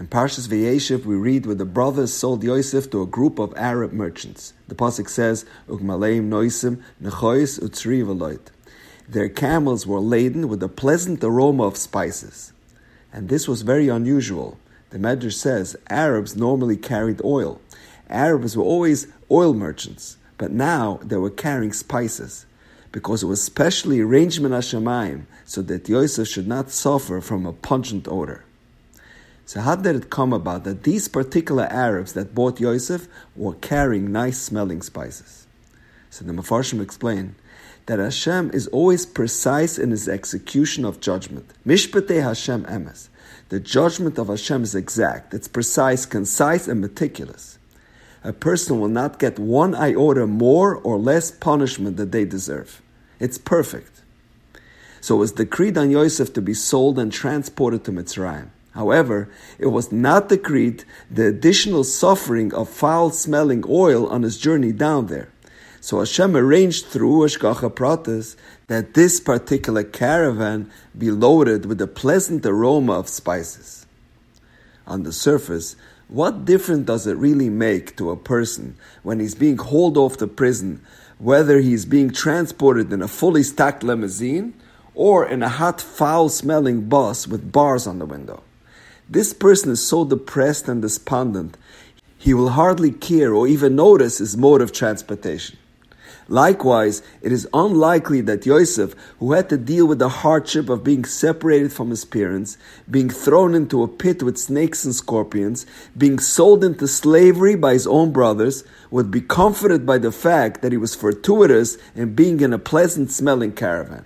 In Parshas Vayeshev, we read where the brothers sold Yosef to a group of Arab merchants. The pasuk says, "Ugmaleim noisim nechois utzri v'loit." Their camels were laden with a pleasant aroma of spices, and this was very unusual. The Medrash says Arabs normally carried oil. Arabs were always oil merchants, but now they were carrying spices because it was specially arranged min Hashemayim so that Yosef should not suffer from a pungent odor. So how did it come about that these particular Arabs that bought Yosef were carrying nice smelling spices? So the Mefarshim explain that Hashem is always precise in his execution of judgment. Mishpatei Hashem emes. The judgment of Hashem is exact. It's precise, concise, and meticulous. A person will not get one iota more or less punishment that they deserve. It's perfect. So it was decreed on Yosef to be sold and transported to Mitzrayim. However, it was not decreed the additional suffering of foul smelling oil on his journey down there. So Hashem arranged through Ashgacha Pratis that this particular caravan be loaded with a pleasant aroma of spices. On the surface, what difference does it really make to a person when he's being hauled off to prison, whether he's being transported in a fully stacked limousine or in a hot, foul smelling bus with bars on the window? This person is so depressed and despondent, he will hardly care or even notice his mode of transportation. Likewise, it is unlikely that Yosef, who had to deal with the hardship of being separated from his parents, being thrown into a pit with snakes and scorpions, being sold into slavery by his own brothers, would be comforted by the fact that he was fortuitous in being in a pleasant smelling caravan.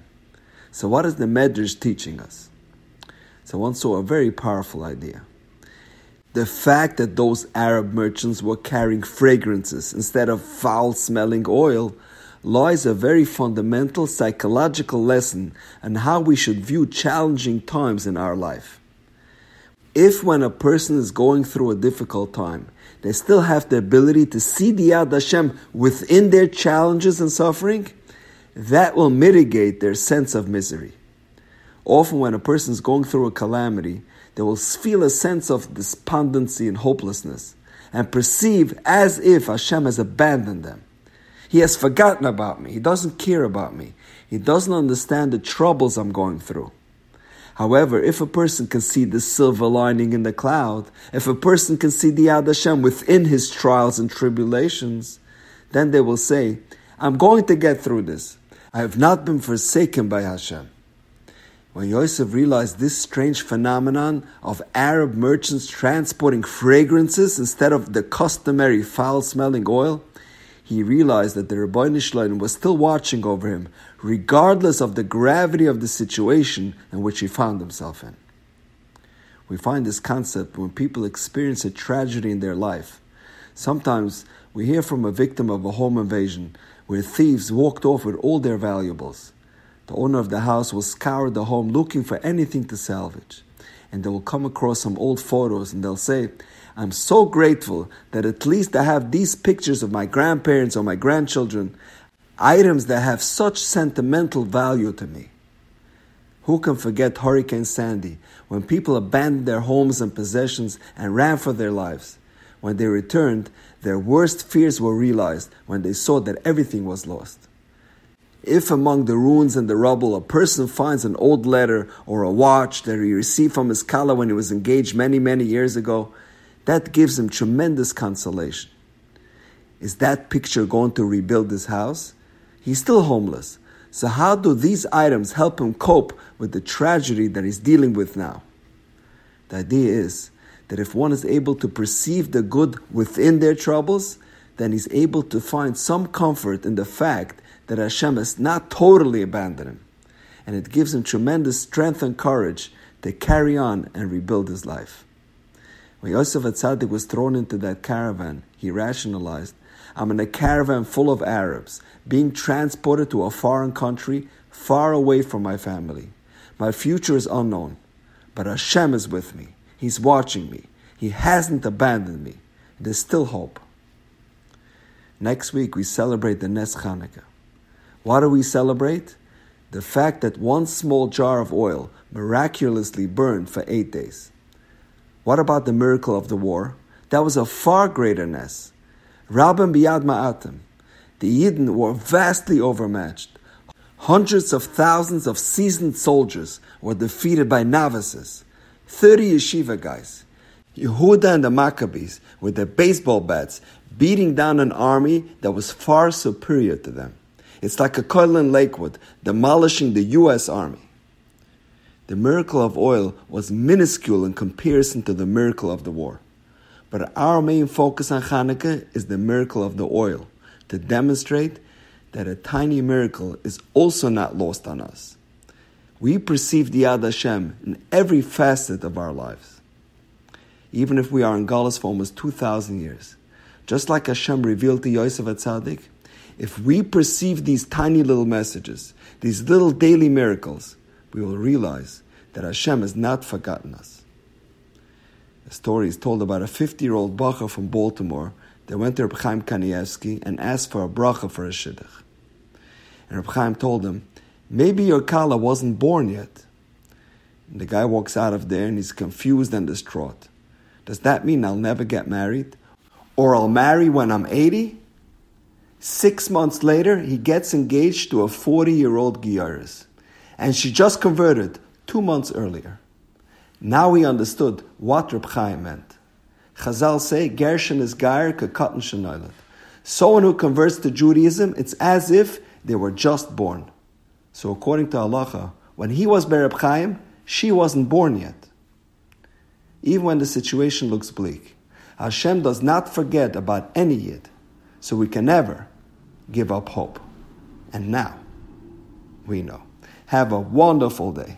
So, what is the Medrash teaching us? So one saw a very powerful idea. The fact that those Arab merchants were carrying fragrances instead of foul smelling oil lies a very fundamental psychological lesson on how we should view challenging times in our life. If when a person is going through a difficult time, they still have the ability to see the Yad Hashem within their challenges and suffering, that will mitigate their sense of misery. Often, when a person is going through a calamity, they will feel a sense of despondency and hopelessness and perceive as if Hashem has abandoned them. He has forgotten about me. He doesn't care about me. He doesn't understand the troubles I'm going through. However, if a person can see the silver lining in the cloud, if a person can see the Yad Hashem within his trials and tribulations, then they will say, I'm going to get through this. I have not been forsaken by Hashem. When Yosef realized this strange phenomenon of Arab merchants transporting fragrances instead of the customary foul smelling oil, he realized that the Ribono Shel Olam was still watching over him, regardless of the gravity of the situation in which he found himself in. We find this concept when people experience a tragedy in their life. Sometimes we hear from a victim of a home invasion where thieves walked off with all their valuables. The owner of the house will scour the home looking for anything to salvage. And they will come across some old photos and they'll say, I'm so grateful that at least I have these pictures of my grandparents or my grandchildren, items that have such sentimental value to me. Who can forget Hurricane Sandy when people abandoned their homes and possessions and ran for their lives? When they returned, their worst fears were realized when they saw that everything was lost. If among the ruins and the rubble a person finds an old letter or a watch that he received from his kala when he was engaged many, many years ago, that gives him tremendous consolation. Is that picture going to rebuild his house? He's still homeless. So, how do these items help him cope with the tragedy that he's dealing with now? The idea is that if one is able to perceive the good within their troubles, then he's able to find some comfort in the fact that Hashem has not totally abandoned him. And it gives him tremendous strength and courage to carry on and rebuild his life. When Yosef Atzadik was thrown into that caravan, he rationalized, I'm in a caravan full of Arabs, being transported to a foreign country, far away from my family. My future is unknown, but Hashem is with me. He's watching me. He hasn't abandoned me. There's still hope. Next week, we celebrate the Nes Chanukah. What do we celebrate? The fact that one small jar of oil miraculously burned for eight days. What about the miracle of the war? That was a far greater ness. Rabban biyad ma'atim. The Yidden were vastly overmatched. Hundreds of thousands of seasoned soldiers were defeated by novices. Thirty yeshiva guys. Yehuda and the Maccabees, with their baseball bats, beating down an army that was far superior to them. It's like a Kollel in Lakewood demolishing the U.S. Army. The miracle of oil was minuscule in comparison to the miracle of the war. But our main focus on Hanukkah is the miracle of the oil, to demonstrate that a tiny miracle is also not lost on us. We perceive the Yad Hashem in every facet of our lives. Even if we are in Galus for almost 2,000 years, just like Hashem revealed to Yosef Atzadik, if we perceive these tiny little messages, these little daily miracles, we will realize that Hashem has not forgotten us. A story is told about a 50 year old bochur from Baltimore that went to Reb Chaim Kanievsky and asked for a bracha for a shidduch. And Reb Chaim told him, Maybe your Kala wasn't born yet. And the guy walks out of there and he's confused and distraught. Does that mean I'll never get married? Or I'll marry when I'm 80? Six months later, he gets engaged to a 40 year old Gyaris. And she just converted two months earlier. Now he understood what Reb Chaim meant. Chazal say, Ger shenisgayer Kakatan Shanoilet. Someone who converts to Judaism, it's as if they were just born. So according to Halacha, when he was by Reb Chaim, she wasn't born yet. Even when the situation looks bleak, Hashem does not forget about any Yid, so we can never give up hope. And now, we know. Have a wonderful day.